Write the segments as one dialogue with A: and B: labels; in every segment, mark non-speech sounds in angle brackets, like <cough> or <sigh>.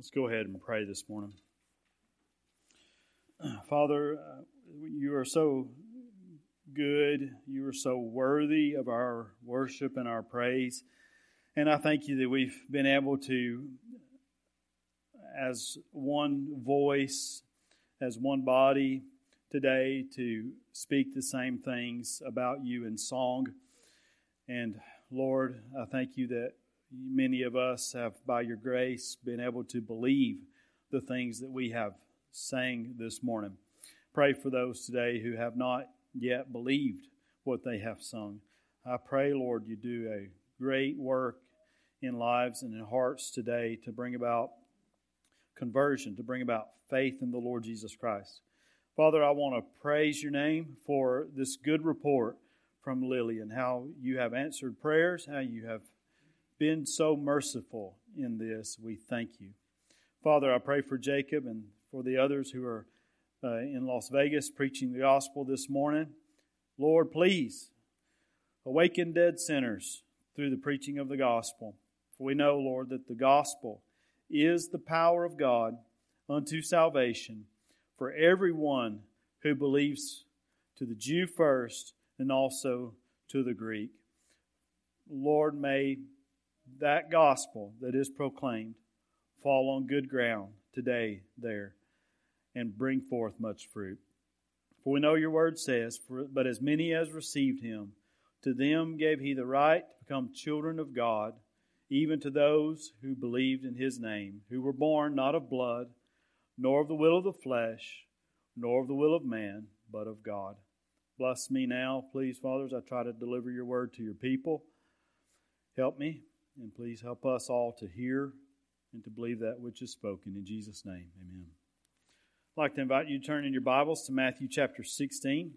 A: Let's go ahead and pray this morning. <clears throat> Father, uh, you are so good. You are so worthy of our worship and our praise. And I thank you that we've been able to, as one voice, as one body today, to speak the same things about you in song. And Lord, I thank you that many of us have, by your grace, been able to believe the things that we have sang this morning. Pray for those today who have not yet believed what they have sung. I pray, Lord, you do a great work in lives and in hearts today to bring about conversion, to bring about faith in the Lord Jesus Christ. Father, I want to praise your name for this good report from Lily and how you have answered prayers, how you have been so merciful in this. We thank you. Father, I pray for Jacob and for the others who are uh, in Las Vegas preaching the gospel this morning. Lord, please awaken dead sinners through the preaching of the gospel. For we know, Lord, that the gospel is the power of God unto salvation for everyone who believes to the Jew first and also to the Greek. Lord, may that gospel that is proclaimed fall on good ground today there and bring forth much fruit. For we know your word says, But as many as received him, to them gave he the right to become children of God, even to those who believed in his name, who were born not of blood, nor of the will of the flesh, nor of the will of man, but of God. Bless me now, please, fathers. I try to deliver your word to your people. Help me. And please help us all to hear and to believe that which is spoken. In Jesus' name, amen. I'd like to invite you to turn in your Bibles to Matthew chapter 16.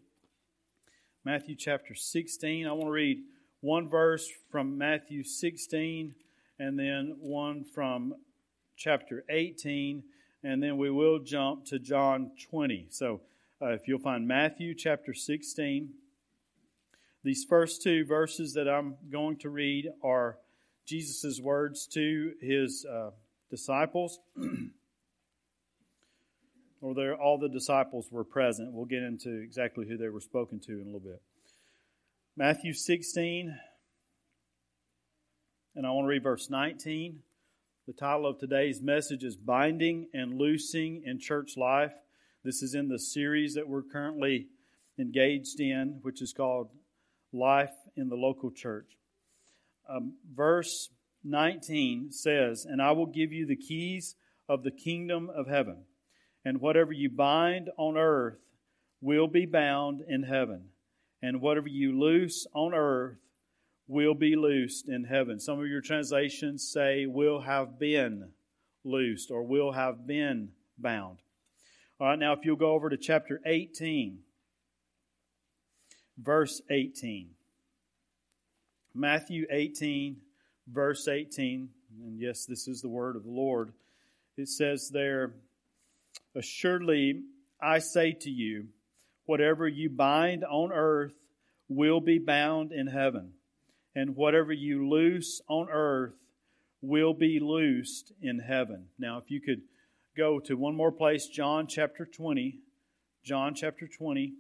A: Matthew chapter 16. I want to read one verse from Matthew 16 and then one from chapter 18, and then we will jump to John 20. So uh, if you'll find Matthew chapter 16, these first two verses that I'm going to read are Jesus' words to his uh, disciples, <clears throat> or there, all the disciples were present. We'll get into exactly who they were spoken to in a little bit. Matthew 16, and I want to read verse 19. The title of today's message is Binding and Loosing in Church Life. This is in the series that we're currently engaged in, which is called Life in the Local Church um, verse 19 says, And I will give you the keys of the kingdom of heaven, and whatever you bind on earth will be bound in heaven, and whatever you loose on earth will be loosed in heaven. Some of your translations say will have been loosed or will have been bound. All right, now if you'll go over to chapter 18, verse 18. Matthew 18, verse 18, and yes, this is the word of the Lord. It says there, Assuredly, I say to you, whatever you bind on earth will be bound in heaven, and whatever you loose on earth will be loosed in heaven. Now, if you could go to one more place, John chapter 20. John chapter 20.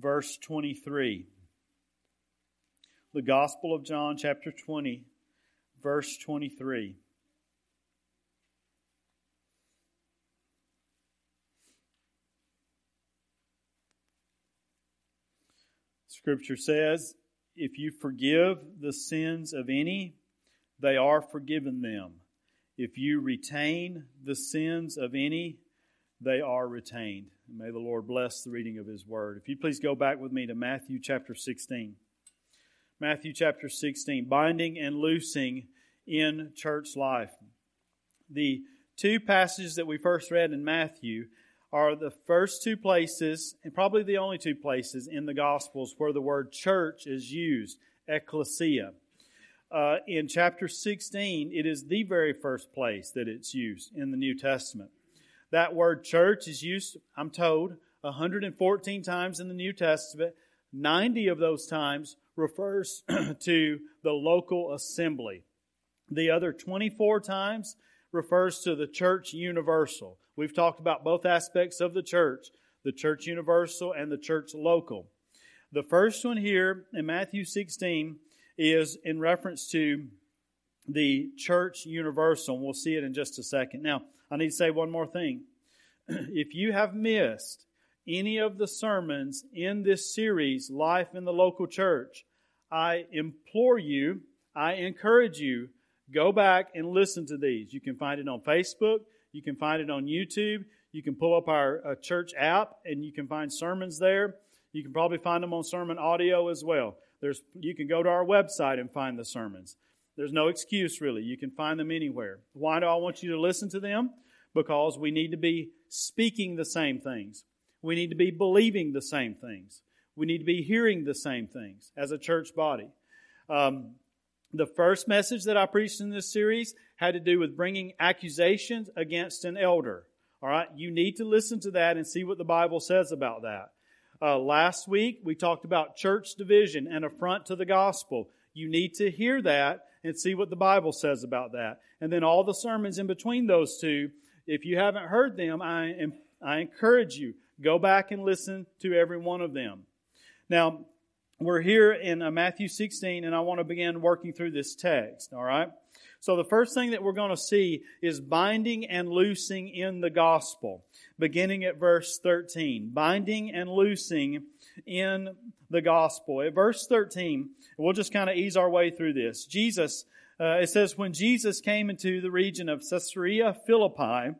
A: Verse 23. The Gospel of John, chapter 20, verse 23. Scripture says, If you forgive the sins of any, they are forgiven them. If you retain the sins of any, they are retained. May the Lord bless the reading of His Word. If you please go back with me to Matthew chapter 16. Matthew chapter 16, binding and loosing in church life. The two passages that we first read in Matthew are the first two places, and probably the only two places in the Gospels where the word church is used, ecclesia. Uh, in chapter 16, it is the very first place that it's used in the New Testament. That word church is used, I'm told, 114 times in the New Testament. 90 of those times refers <clears throat> to the local assembly. The other 24 times refers to the church universal. We've talked about both aspects of the church the church universal and the church local. The first one here in Matthew 16 is in reference to the church universal, we'll see it in just a second. Now, I need to say one more thing. <clears throat> if you have missed any of the sermons in this series, Life in the Local Church, I implore you, I encourage you, go back and listen to these. You can find it on Facebook, you can find it on YouTube, you can pull up our uh, church app and you can find sermons there. You can probably find them on sermon audio as well. There's, you can go to our website and find the sermons. There's no excuse really. You can find them anywhere. Why do I want you to listen to them? Because we need to be speaking the same things. We need to be believing the same things. We need to be hearing the same things as a church body. Um, the first message that I preached in this series had to do with bringing accusations against an elder. All right, you need to listen to that and see what the Bible says about that. Uh, last week we talked about church division and affront to the gospel. You need to hear that and see what the Bible says about that. And then all the sermons in between those two, if you haven't heard them, I, am, I encourage you, go back and listen to every one of them. Now, we're here in uh, Matthew 16, and I want to begin working through this text, all right? So the first thing that we're going to see is binding and loosing in the gospel, beginning at verse 13. Binding and loosing in the gospel. At verse 13, we'll just kind of ease our way through this. Jesus, uh, it says, when Jesus came into the region of Caesarea Philippi,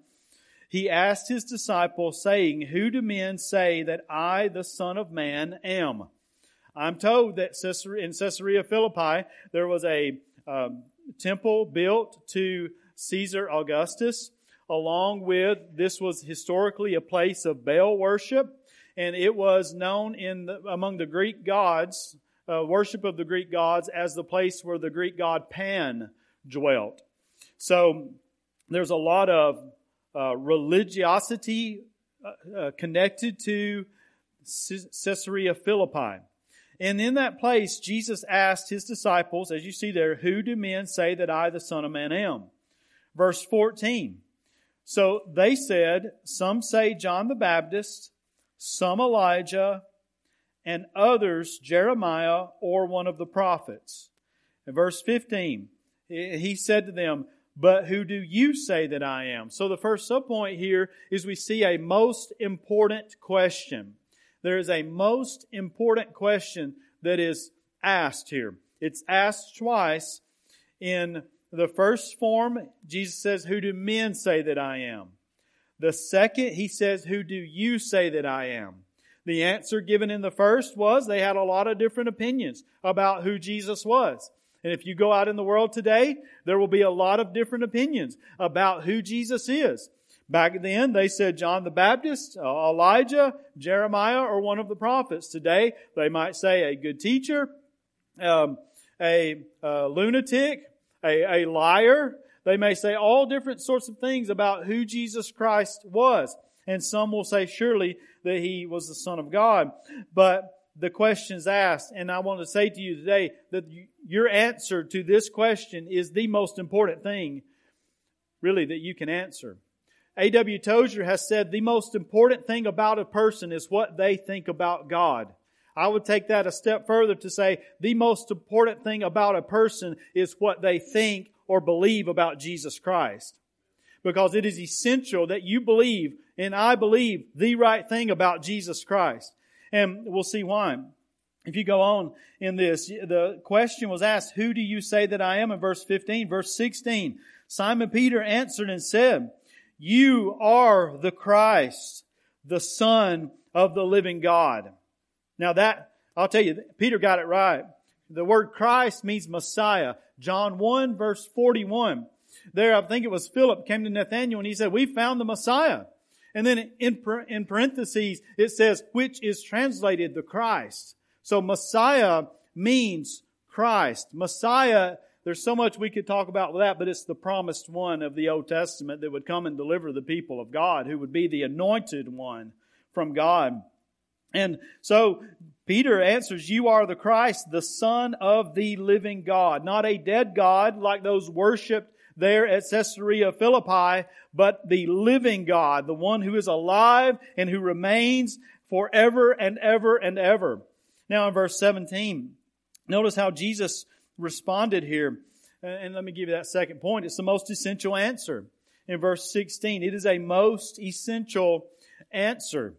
A: he asked his disciples, saying, Who do men say that I, the Son of Man, am? I'm told that in Caesarea Philippi, there was a um, temple built to Caesar Augustus, along with this was historically a place of Baal worship, and it was known in the, among the Greek gods, uh, worship of the Greek gods, as the place where the Greek god Pan dwelt. So there's a lot of uh, religiosity uh, uh connected to Caesarea Philippi. And in that place, Jesus asked his disciples, as you see there, Who do men say that I, the Son of Man, am? Verse 14. So they said, Some say John the Baptist, some Elijah, and others Jeremiah or one of the prophets. In verse 15, he said to them, But who do you say that I am? So the first subpoint here is we see a most important question there is a most important question that is asked here. It's asked twice. In the first form, Jesus says, Who do men say that I am? The second, he says, Who do you say that I am? The answer given in the first was they had a lot of different opinions about who Jesus was. And if you go out in the world today, there will be a lot of different opinions about who Jesus is. Back then, they said John the Baptist, uh, Elijah, Jeremiah, or one of the prophets. Today, they might say a good teacher, um, a, a, lunatic, a, a liar. They may say all different sorts of things about who Jesus Christ was. And some will say surely that he was the Son of God. But the question's asked, and I want to say to you today that your answer to this question is the most important thing, really, that you can answer. A.W. Tozer has said the most important thing about a person is what they think about God. I would take that a step further to say the most important thing about a person is what they think or believe about Jesus Christ. Because it is essential that you believe and I believe the right thing about Jesus Christ. And we'll see why. If you go on in this, the question was asked, who do you say that I am? In verse 15, verse 16, Simon Peter answered and said, you are the Christ, the Son of the living God. Now that, I'll tell you, Peter got it right. The word Christ means Messiah. John 1 verse 41. There, I think it was Philip came to Nathanael and he said, we found the Messiah. And then in, in parentheses, it says, which is translated the Christ. So Messiah means Christ. Messiah there's so much we could talk about with that, but it's the promised one of the Old Testament that would come and deliver the people of God, who would be the anointed one from God. And so Peter answers, You are the Christ, the Son of the living God. Not a dead God like those worshipped there at Caesarea Philippi, but the living God, the one who is alive and who remains forever and ever and ever. Now in verse 17, notice how Jesus responded here. And let me give you that second point. It's the most essential answer. In verse 16, it is a most essential answer.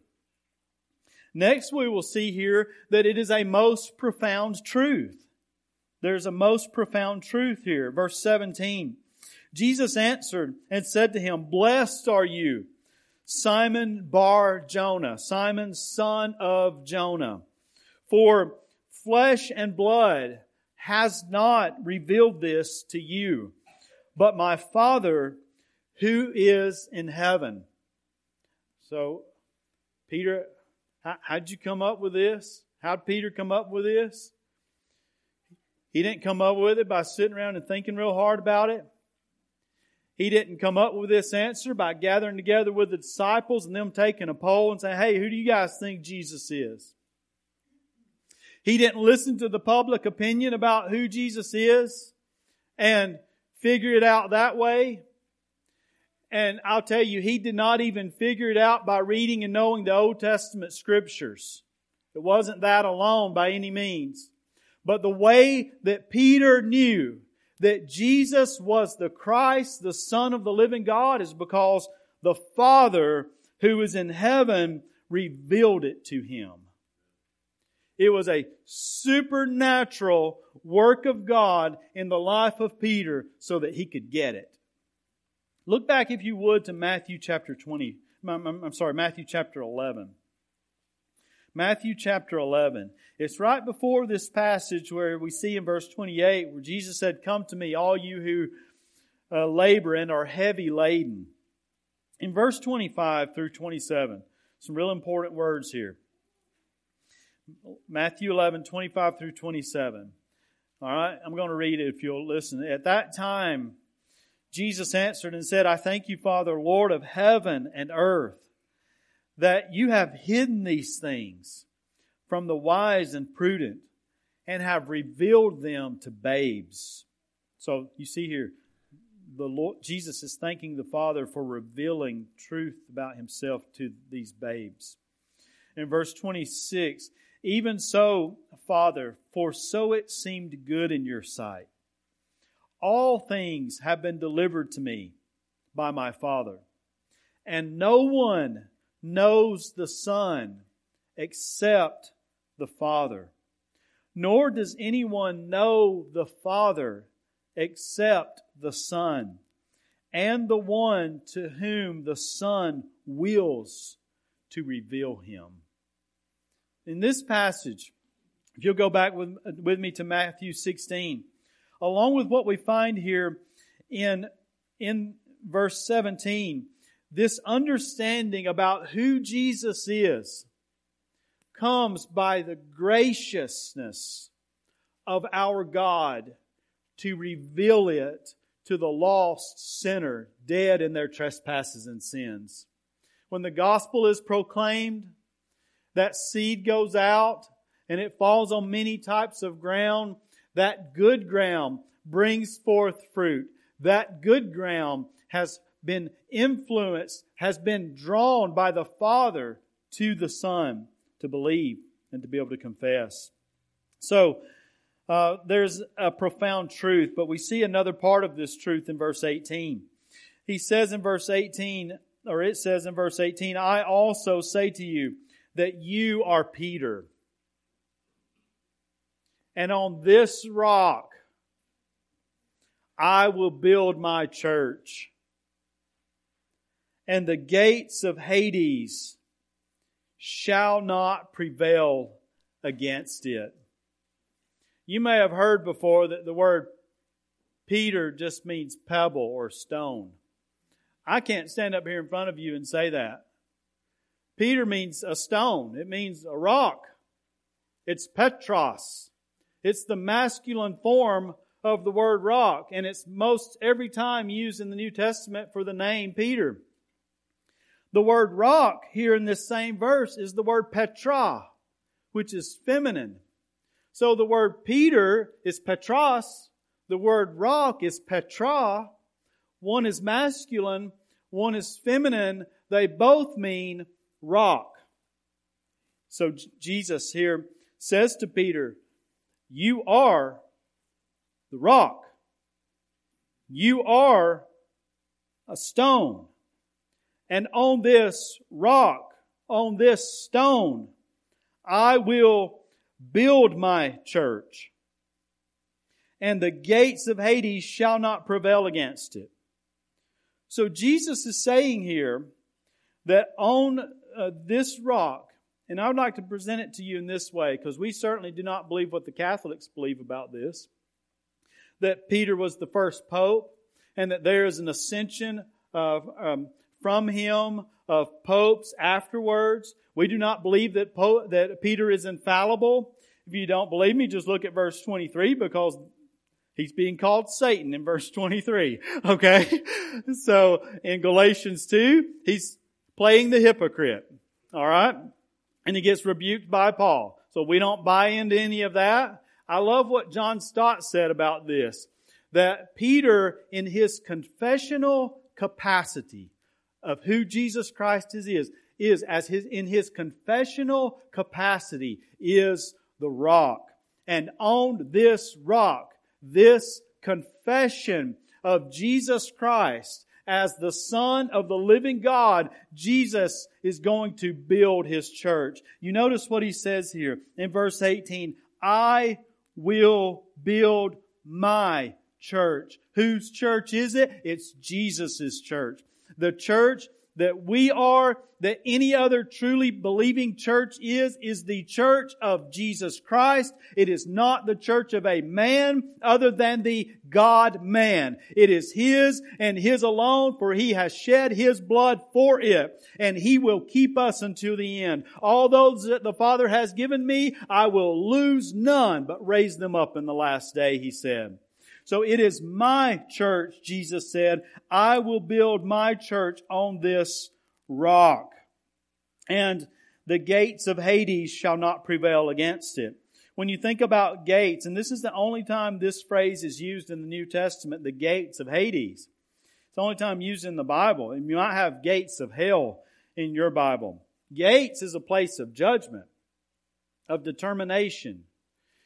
A: Next, we will see here that it is a most profound truth. There's a most profound truth here. Verse 17. Jesus answered and said to him, Blessed are you, Simon Bar Jonah, Simon son of Jonah. For flesh and blood has not revealed this to you, but my Father who is in heaven. So, Peter, how'd you come up with this? How'd Peter come up with this? He didn't come up with it by sitting around and thinking real hard about it. He didn't come up with this answer by gathering together with the disciples and them taking a poll and saying, hey, who do you guys think Jesus is? He didn't listen to the public opinion about who Jesus is and figure it out that way. And I'll tell you, he did not even figure it out by reading and knowing the Old Testament scriptures. It wasn't that alone by any means. But the way that Peter knew that Jesus was the Christ, the Son of the living God, is because the Father who is in heaven revealed it to him. It was a supernatural work of God in the life of Peter so that he could get it. Look back, if you would, to Matthew chapter 20. I'm sorry, Matthew chapter 11. Matthew chapter 11. It's right before this passage where we see in verse 28 where Jesus said, Come to me, all you who uh, labor and are heavy laden. In verse 25 through 27, some real important words here. Matthew 11, 25 through 27. All right, I'm going to read it if you'll listen. At that time, Jesus answered and said, I thank you, Father, Lord of heaven and earth, that you have hidden these things from the wise and prudent and have revealed them to babes. So you see here, the Lord, Jesus is thanking the Father for revealing truth about himself to these babes. In verse 26, even so, Father, for so it seemed good in your sight. All things have been delivered to me by my Father. And no one knows the Son except the Father. Nor does anyone know the Father except the Son, and the one to whom the Son wills to reveal him. In this passage, if you'll go back with, with me to Matthew 16, along with what we find here in, in verse 17, this understanding about who Jesus is comes by the graciousness of our God to reveal it to the lost sinner dead in their trespasses and sins. When the gospel is proclaimed, that seed goes out and it falls on many types of ground that good ground brings forth fruit. That good ground has been influenced, has been drawn by the Father to the Son to believe and to be able to confess. So, uh, there's a profound truth, but we see another part of this truth in verse 18. He says in verse 18, or it says in verse 18, I also say to you that you are Peter and on this rock I will build my church. And the gates of Hades shall not prevail against it. You may have heard before that the word Peter just means pebble or stone. I can't stand up here in front of you and say that. Peter means a stone. It means a rock. It's Petros. It's the masculine form of the word rock, and it's most every time used in the New Testament for the name Peter. The word rock here in this same verse is the word Petra, which is feminine. So the word Peter is Petros, the word rock is Petra. One is masculine, one is feminine. They both mean rock. So Jesus here says to Peter, You are the rock. You are a stone. And on this rock, on this stone, I will build my church. And the gates of Hades shall not prevail against it. So Jesus is saying here that on uh, this rock, and I would like to present it to you in this way because we certainly do not believe what the Catholics believe about this that Peter was the first pope and that there is an ascension of, um, from him of popes afterwards. We do not believe that, po- that Peter is infallible. If you don't believe me, just look at verse 23 because he's being called Satan in verse 23. <laughs> Okay? So in Galatians 2, he's playing the hypocrite. Alright? And he gets rebuked by Paul. So we don't buy into any of that. I love what John Stott said about this. That Peter, in his confessional capacity of who Jesus Christ is, is, is as his, in his confessional capacity is the rock. And on this rock, this confession of Jesus Christ as the Son of the living God, Jesus is going to build His church. You notice what He says here in verse 18, I will build my church. Whose church is it? It's Jesus' church. The church that we are, that any other truly believing church is, is the church of Jesus Christ. It is not the church of a man other than the God man. It is His and His alone, for He has shed His blood for it, and He will keep us until the end. All those that the Father has given me, I will lose none, but raise them up in the last day, He said. So it is my church, Jesus said. I will build my church on this rock. And the gates of Hades shall not prevail against it. When you think about gates, and this is the only time this phrase is used in the New Testament, the gates of Hades. It's the only time used in the Bible. And you might have gates of hell in your Bible. Gates is a place of judgment, of determination.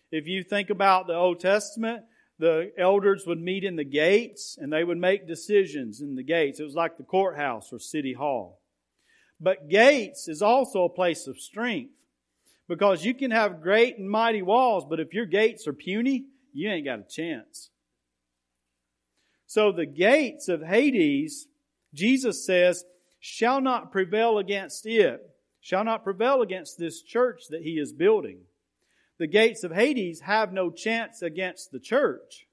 A: If you think about the Old Testament, the elders would meet in the gates and they would make decisions in the gates. It was like the courthouse or city hall. But gates is also a place of strength because you can have great and mighty walls, but if your gates are puny, you ain't got a chance. So the gates of Hades, Jesus says, shall not prevail against it, shall not prevail against this church that he is building the gates of Hades have no chance against the church.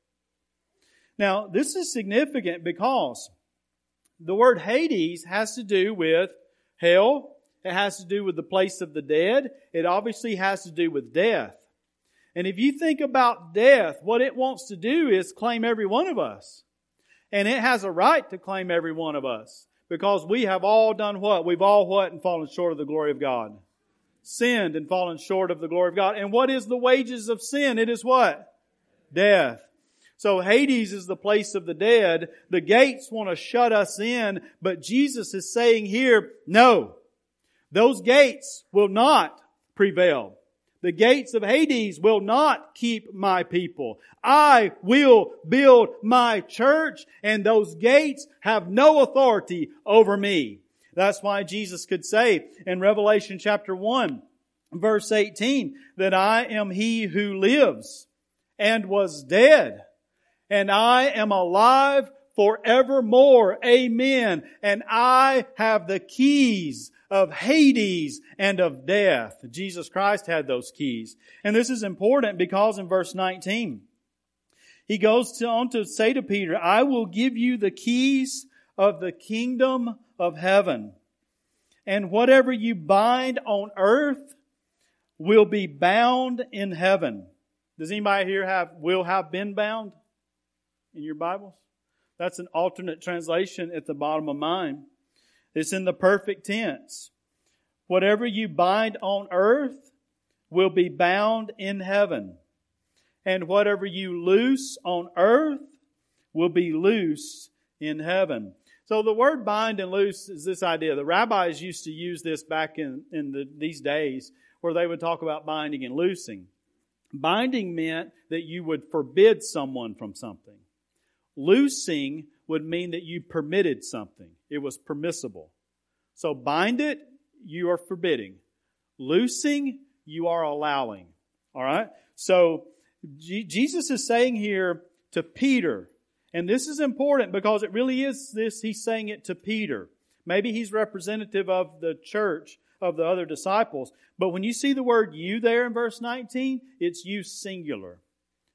A: Now, this is significant because the word Hades has to do with hell. It has to do with the place of the dead. It obviously has to do with death. And if you think about death, what it wants to do is claim every one of us. And it has a right to claim every one of us. Because we have all done what? We've all what and fallen short of the glory of God sinned and fallen short of the glory of God. And what is the wages of sin? It is what? Death. So Hades is the place of the dead. The gates want to shut us in, but Jesus is saying here, no, those gates will not prevail. The gates of Hades will not keep my people. I will build my church and those gates have no authority over me. That's why Jesus could say in Revelation chapter 1, verse 18, that I am he who lives and was dead, and I am alive forevermore. Amen. And I have the keys of Hades and of death. Jesus Christ had those keys. And this is important because in verse 19, he goes on to say to Peter, I will give you the keys of the kingdom of heaven. And whatever you bind on earth will be bound in heaven. Does anybody here have will have been bound in your Bibles? That's an alternate translation at the bottom of mine. It's in the perfect tense. Whatever you bind on earth will be bound in heaven, and whatever you loose on earth will be loose in heaven. So the word bind and loose is this idea. The rabbis used to use this back in, in the, these days where they would talk about binding and loosing. Binding meant that you would forbid someone from something. Loosing would mean that you permitted something. It was permissible. So bind it, you are forbidding. Loosing, you are allowing. All right? So G- Jesus is saying here to Peter, and this is important because it really is this, he's saying it to Peter. Maybe he's representative of the church, of the other disciples. But when you see the word you there in verse 19, it's you singular.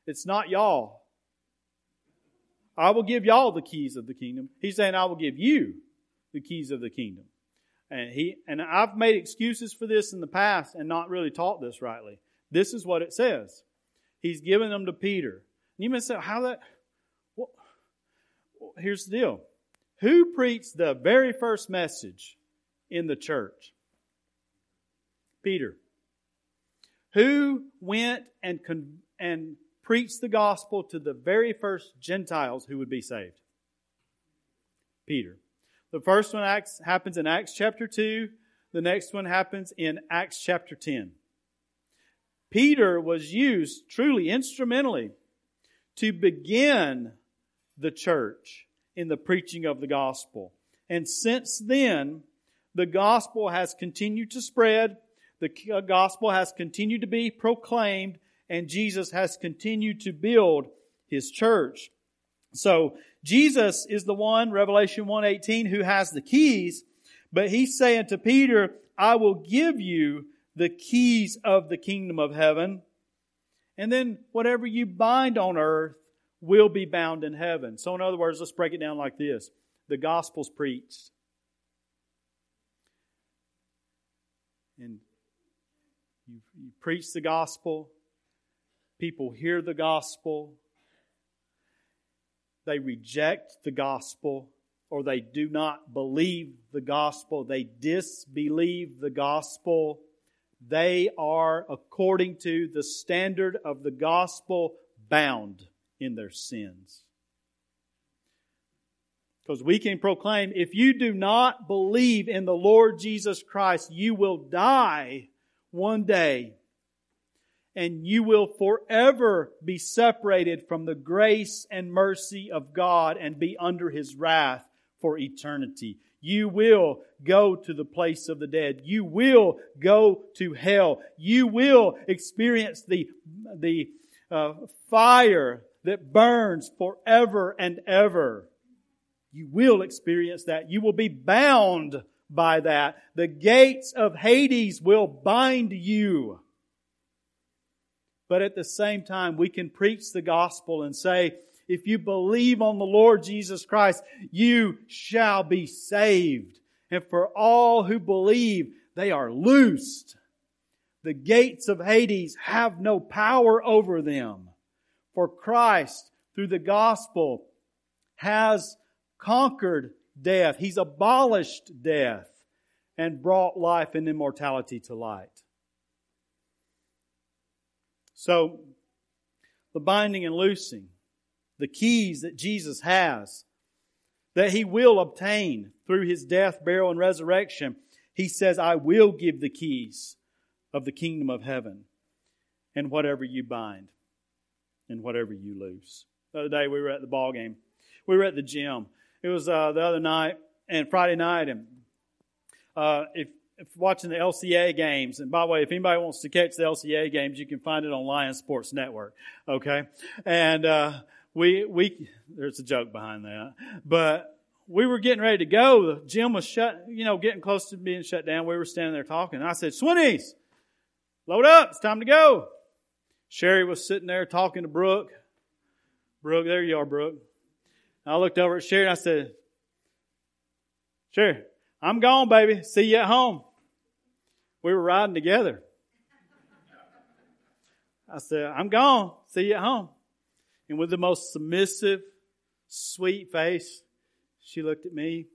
A: It's not y'all. I will give y'all the keys of the kingdom. He's saying, I will give you the keys of the kingdom. And he, and I've made excuses for this in the past and not really taught this rightly. This is what it says. He's giving them to Peter. And you may say, how that, here's the deal. Who preached the very first message in the church? Peter. Who went and, con- and preached the gospel to the very first Gentiles who would be saved? Peter. The first one acts, happens in Acts chapter 2. The next one happens in Acts chapter 10. Peter was used truly instrumentally to begin the church in the preaching of the gospel. And since then, the gospel has continued to spread, the uh, gospel has continued to be proclaimed, and Jesus has continued to build his church. So Jesus is the one, Revelation 1:18, who has the keys, but he's saying to Peter, I will give you the keys of the kingdom of heaven. And then whatever you bind on earth will be bound in heaven. So in other words, let's break it down like this. The gospel's preached. And you, you preach the gospel, people hear the gospel, they reject the gospel or they do not believe the gospel, they disbelieve the gospel, they are, according to the standard of the gospel, bound in their sins. Because we can proclaim, if you do not believe in the Lord Jesus Christ, you will die one day and you will forever be separated from the grace and mercy of God and be under His wrath for eternity. You will go to the place of the dead. You will go to hell. You will experience the, the uh, fire that burns forever and ever. You will experience that. You will be bound by that. The gates of Hades will bind you. But at the same time, we can preach the gospel and say, if you believe on the Lord Jesus Christ, you shall be saved. And for all who believe, they are loosed. The gates of Hades have no power over them. For Christ, through the gospel, has conquered death. He's abolished death and brought life and immortality to light. So, the binding and loosing, the keys that Jesus has, that he will obtain through his death, burial, and resurrection, he says, I will give the keys of the kingdom of heaven and whatever you bind and whatever you lose. The other day we were at the ball game. We were at the gym. It was uh, the other night and Friday night, and uh, if watching the LCA games. And by the way, if anybody wants to catch the LCA games, you can find it on Lion Sports Network. Okay. And, uh, we, we, there's a joke behind that, but we were getting ready to go. The gym was shut, you know, getting close to being shut down. We were standing there talking. I said, Swinnies, load up. It's time to go. Sherry was sitting there talking to Brooke. Brooke, there you are, Brooke. I looked over at Sherry and I said, Sherry, I'm gone, baby. See you at home. We were riding together. I said, I'm gone. See you at home. And with the most submissive, sweet face, she looked at me.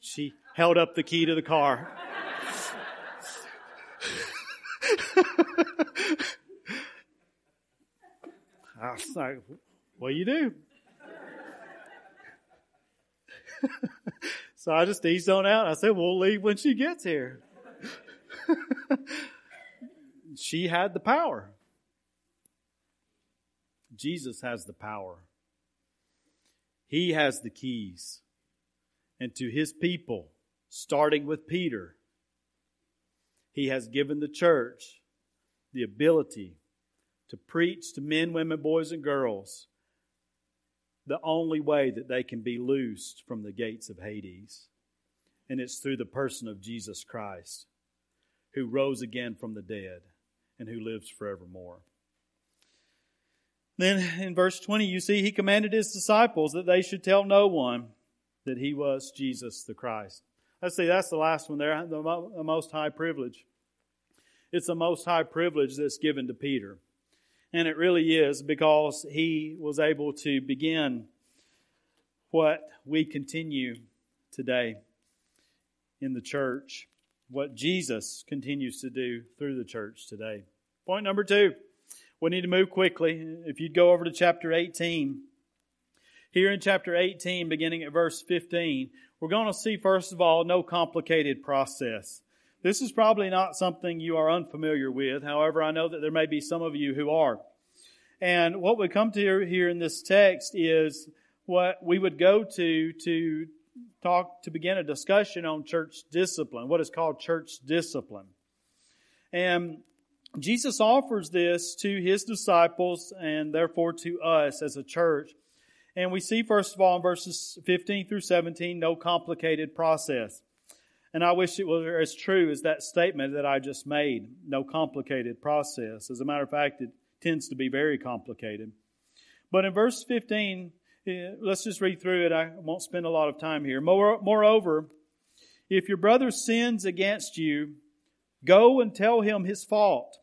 A: She held up the key to the car. <laughs> I was like, what do you do? <laughs> so I just eased on out. I said, we'll leave when she gets here. <laughs> she had the power. Jesus has the power. He has the keys. And to his people, starting with Peter, he has given the church the ability to preach to men, women, boys, and girls the only way that they can be loosed from the gates of Hades. And it's through the person of Jesus Christ, who rose again from the dead and who lives forevermore. Then in verse 20, you see, he commanded his disciples that they should tell no one that he was Jesus the Christ. Let's see, that's the last one there, the, most high privilege. It's the most high privilege that's given to Peter. And it really is because he was able to begin what we continue today in the church, what Jesus continues to do through the church today. Point number two, we need to move quickly. If you'd go over to chapter 18, here in chapter 18, beginning at verse 15, we're going to see, first of all, no complicated process. This is probably not something you are unfamiliar with. However, I know that there may be some of you who are. And what we come to here in this text is what we would go to to talk to begin a discussion on church discipline, what is called church discipline. And Jesus offers this to his disciples and therefore to us as a church. And we see, first of all, in verses 15 through 17, no complicated process. And I wish it were as true as that statement that I just made no complicated process. As a matter of fact, it tends to be very complicated. But in verse 15, eh, let's just read through it. I won't spend a lot of time here. Moreover, if your brother sins against you, go and tell him his fault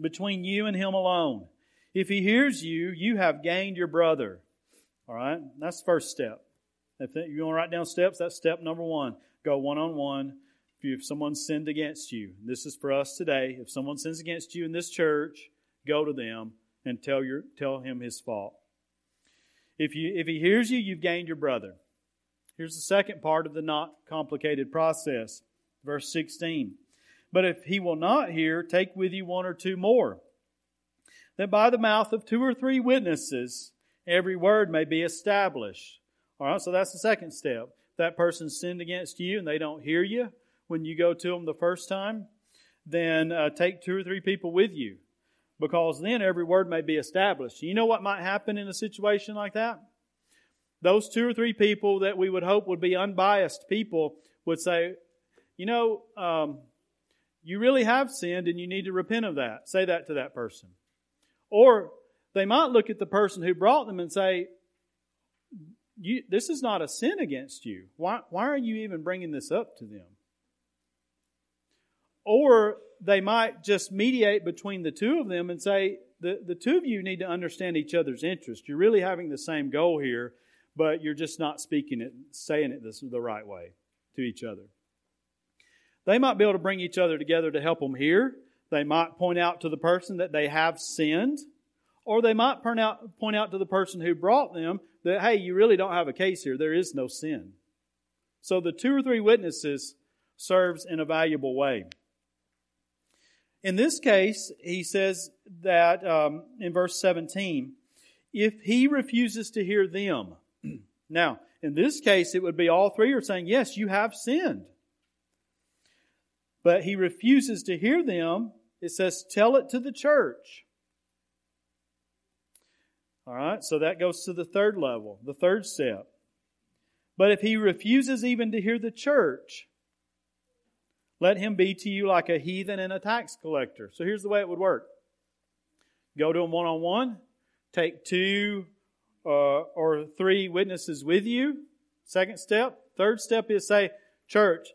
A: between you and him alone. If he hears you, you have gained your brother. All right? That's the first step. If you want to write down steps, that's step number one go one on one. If someone sinned against you, this is for us today. If someone sins against you in this church, go to them and tell your tell him his fault. If you if he hears you, you've gained your brother. Here's the second part of the not complicated process. Verse 16. But if he will not hear, take with you one or two more, that by the mouth of two or three witnesses every word may be established. All right, so that's the second step that person sinned against you and they don't hear you when you go to them the first time, then uh, take two or three people with you because then every word may be established. You know what might happen in a situation like that? Those two or three people that we would hope would be unbiased people would say, you know, um, you really have sinned and you need to repent of that. Say that to that person. Or they might look at the person who brought them and say, you, this is not a sin against you. Why, why are you even bringing this up to them? Or they might just mediate between the two of them and say, the, the two of you need to understand each other's interest. You're really having the same goal here, but you're just not speaking it, saying it this, the right way to each other. They might be able to bring each other together to help them here. They might point out to the person that they have sinned, or they might point out, point out to the person who brought them that, hey, you really don't have a case here. There is no sin. So the two or three witnesses serves in a valuable way. In this case, he says that um, in verse 17, if he refuses to hear them, <clears throat> now, in this case, it would be all three are saying, yes, you have sinned. But he refuses to hear them. It says, tell it to the church. All right, so that goes to the third level, the third step. But if he refuses even to hear the church, let him be to you like a heathen and a tax collector. So here's the way it would work go to him one on one, take two uh, or three witnesses with you. Second step. Third step is say, Church,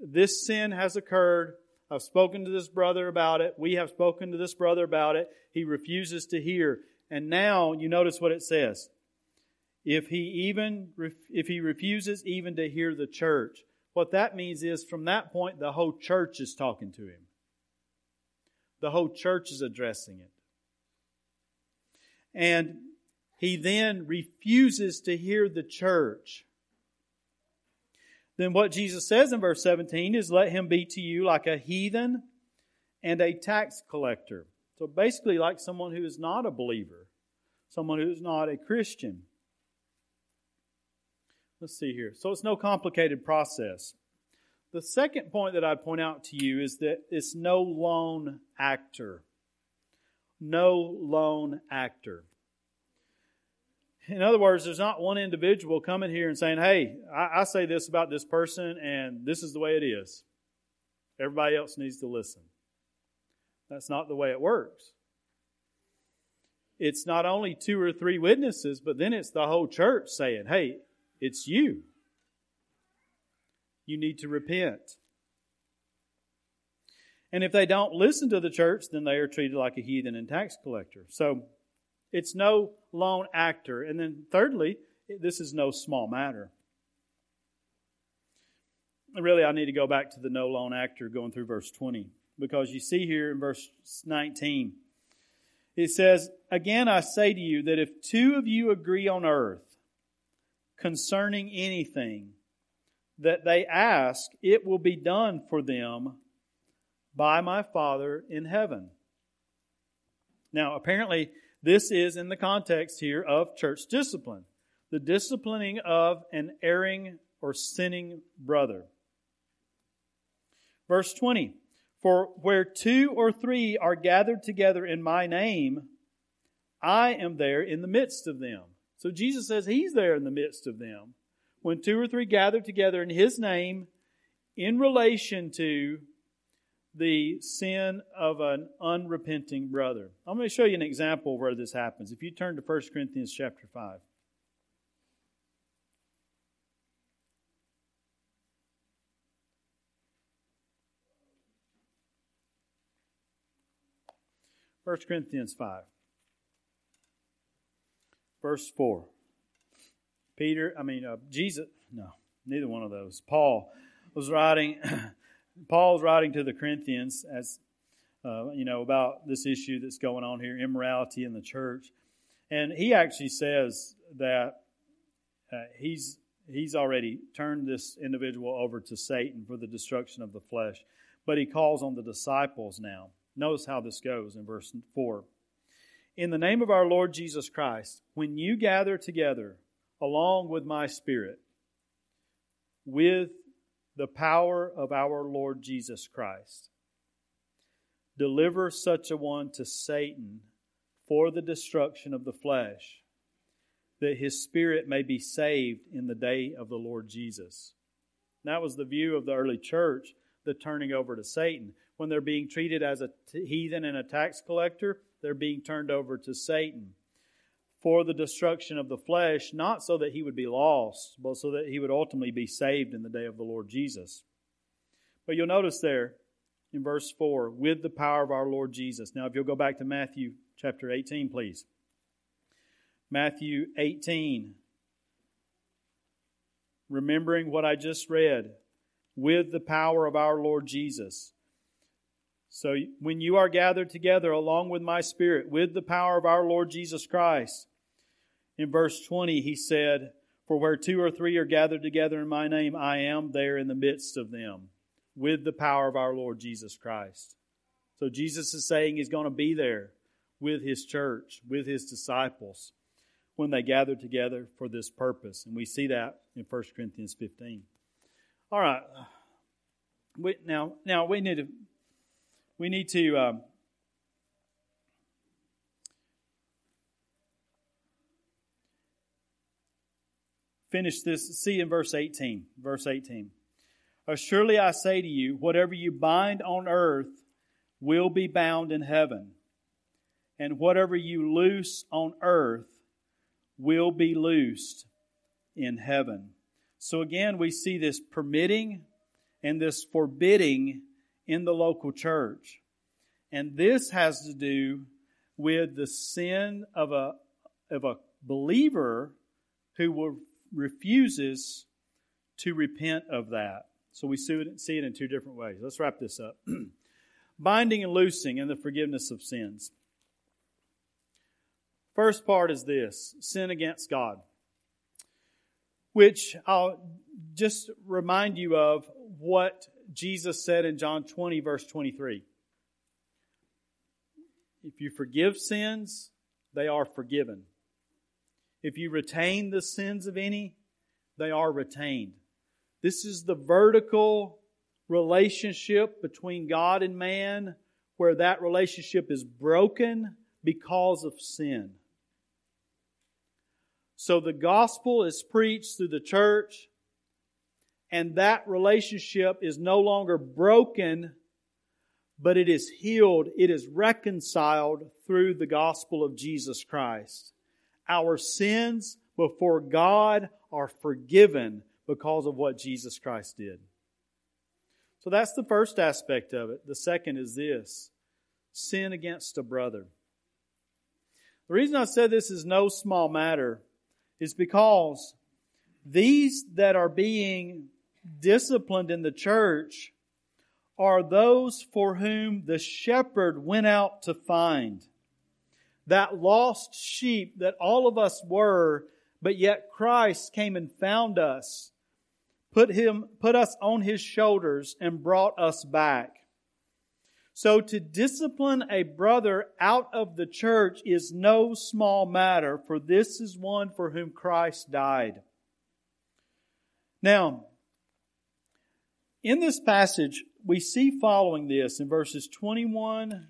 A: this sin has occurred. I've spoken to this brother about it. We have spoken to this brother about it. He refuses to hear. And now you notice what it says. If he even if he refuses even to hear the church, what that means is from that point the whole church is talking to him. The whole church is addressing it. And he then refuses to hear the church. Then what Jesus says in verse 17 is, Let him be to you like a heathen and a tax collector. So basically, like someone who is not a believer, someone who is not a Christian. Let's see here. So it's no complicated process. The second point that I'd point out to you is that it's no lone actor. No lone actor. In other words, there's not one individual coming here and saying, hey, I, I, say this about this person and this is the way it is. Everybody else needs to listen. That's not the way it works. It's not only two or three witnesses, but then it's the whole church saying, hey, it's you. You need to repent. And if they don't listen to the church, then they are treated like a heathen and tax collector. So it's no lone actor. And then thirdly, this is no small matter. Really, I need to go back to the no lone actor going through verse 20 because you see here in verse 19, it says, Again, I say to you that if two of you agree on earth concerning anything that they ask, it will be done for them by my Father in heaven. Now, apparently, this is in the context here of church discipline, the disciplining of an erring or sinning brother. Verse 20 For where two or three are gathered together in my name, I am there in the midst of them. So Jesus says he's there in the midst of them. When two or three gather together in his name in relation to the sin of an unrepenting brother. I'm going to show you an example where this happens. If you turn to 1 Corinthians chapter 5. First Corinthians 5. Verse 4. Peter, I mean, uh, Jesus, no, neither one of those. Paul was writing <clears throat> Paul's writing to the Corinthians as uh, you know about this issue that's going on here, immorality in the church, and he actually says that uh, he's he's already turned this individual over to Satan for the destruction of the flesh, but he calls on the disciples now. Notice how this goes in verse four. In the name of our Lord Jesus Christ, when you gather together along with my spirit, with the power of our Lord Jesus Christ. Deliver such a one to Satan for the destruction of the flesh, that his spirit may be saved in the day of the Lord Jesus. That was the view of the early church, the turning over to Satan. When they're being treated as a heathen and a tax collector, they're being turned over to Satan for the destruction of the flesh, not so that he would be lost, but so that he would ultimately be saved in the day of the Lord Jesus. But you'll notice there in verse 4, with the power of our Lord Jesus. Now, if you'll go back to Matthew chapter 18, please. Matthew 18. Remembering what I just read, with the power of our Lord Jesus. So when you are gathered together along with my spirit, with the power of our Lord Jesus Christ, in verse 20 he said, For where two or three are gathered together in my name, I am there in the midst of them, with the power of our Lord Jesus Christ. So Jesus is saying he's going to be there with his church, with his disciples, when they gather together for this purpose. And we see that in 1 Corinthians 15. All right. We, now, now we need to we need to um, finish this. See in verse 18. Verse 18. Surely I say to you, whatever you bind on earth will be bound in heaven, and whatever you loose on earth will be loosed in heaven. So again, we see this permitting and this forbidding in the local church. And this has to do with the sin of a, of a believer who refuses to repent of that. So we see it, see it in two different ways. Let's wrap this up. <clears throat> binding and loosing and the forgiveness of sins. First part is this sin against God, which I'll just remind you of what Jesus said in John 20, verse 23. If you forgive sins, they are forgiven. If you retain the sins of any, they are retained. This is the vertical relationship between God and man where that relationship is broken because of sin. So the gospel is preached through the church and that relationship is no longer broken, but it is healed. It is reconciled through the gospel of Jesus Christ. Our sins before God are forgiven because of what Jesus Christ did. So that's the first aspect of it. The second is this sin against a brother. The reason I said this is no small matter is because these that are being disciplined in the church are those for whom the shepherd went out to find. That lost sheep that all of us were, but yet Christ came and found us, put him, put us on his shoulders and brought us back. So to discipline a brother out of the church is no small matter, for this is one for whom Christ died. Now, in this passage, we see following this in verses 21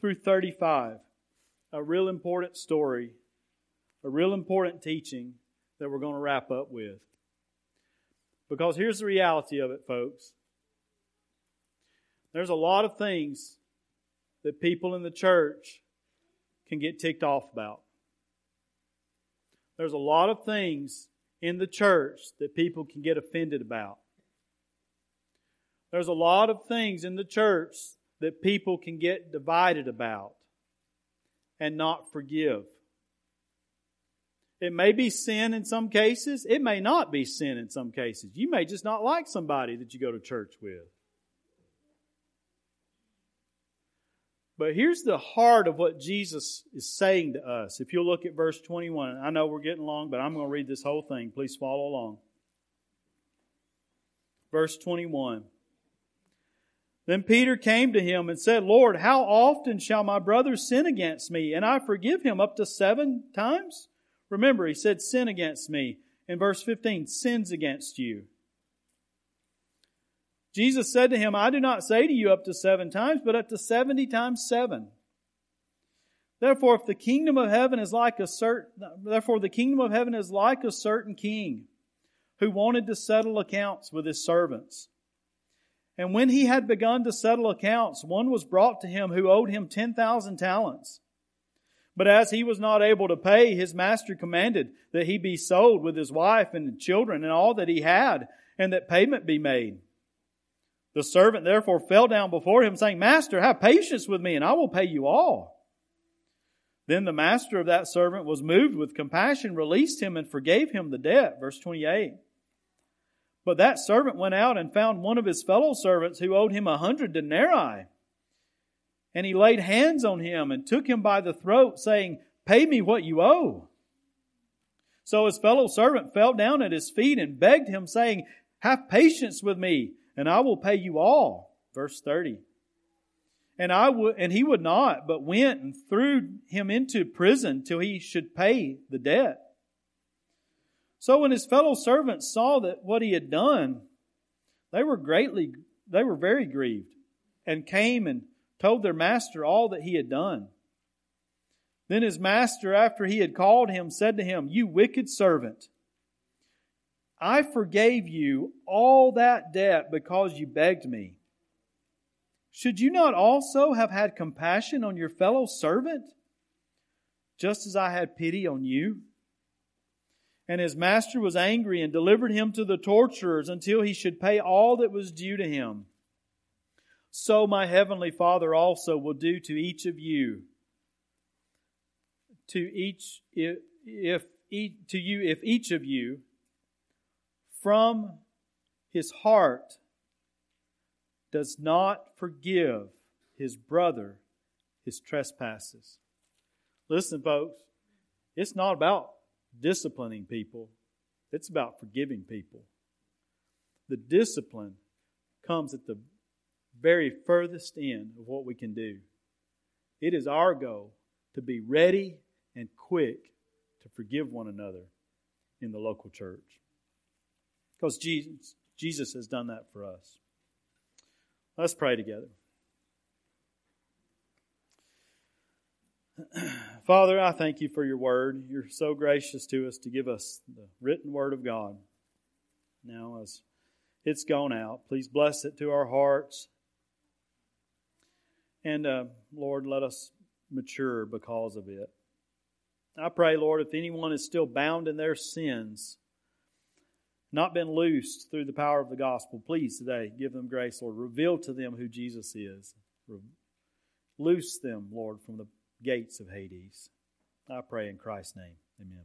A: through 35 a real important story, a real important teaching that we're going to wrap up with. Because here's the reality of it, folks. There's a lot of things that people in the church can get ticked off about. There's a lot of things in the church that people can get offended about. There's a lot of things in the church that people can get divided about and not forgive. It may be sin in some cases. It may not be sin in some cases. You may just not like somebody that you go to church with. But here's the heart of what Jesus is saying to us. If you'll look at verse 21, I know we're getting long, but I'm going to read this whole thing. Please follow along. Verse 21. Then Peter came to him and said, Lord, how often shall my brother sin against me and I forgive him up to seven times? Remember, he said sin against me. In verse 15, sins against you. Jesus said to him, I do not say to you up to seven times, but up to seventy times seven. Therefore, if the kingdom of heaven is like a certain, therefore the kingdom of heaven is like a certain king who wanted to settle accounts with his servants. And when he had begun to settle accounts, one was brought to him who owed him 10,000 talents. But as he was not able to pay, his master commanded that he be sold with his wife and children and all that he had, and that payment be made. The servant therefore fell down before him, saying, Master, have patience with me, and I will pay you all. Then the master of that servant was moved with compassion, released him, and forgave him the debt. Verse 28. But that servant went out and found one of his fellow servants who owed him a hundred denarii. And he laid hands on him and took him by the throat, saying, Pay me what you owe. So his fellow servant fell down at his feet and begged him, saying, Have patience with me, and I will pay you all. Verse 30. And I would, and he would not, but went and threw him into prison till he should pay the debt. So when his fellow servants saw that what he had done, they were greatly, they were very grieved and came and told their master all that he had done. Then his master, after he had called him, said to him, You wicked servant, I forgave you all that debt because you begged me. Should you not also have had compassion on your fellow servant, just as I had pity on you? And his master was angry and delivered him to the torturers until he should pay all that was due to him. So my heavenly Father also will do to each of you. To each, if, if to you, if each of you from his heart does not forgive his brother his trespasses. Listen, folks, it's not about disciplining people, it's about forgiving people. The discipline comes at the very furthest end of what we can do. It is our goal to be ready and quick to forgive one another in the local church. Because Jesus, Jesus has done that for us. Let's pray together. <clears throat> Father, I thank you for your word. You're so gracious to us to give us the written word of God. Now, as it's gone out, please bless it to our hearts. And uh, Lord, let us mature because of it. I pray, Lord, if anyone is still bound in their sins, not been loosed through the power of the gospel, please today give them grace, Lord. Reveal to them who Jesus is. Loose them, Lord, from the gates of Hades. I pray in Christ's name. Amen.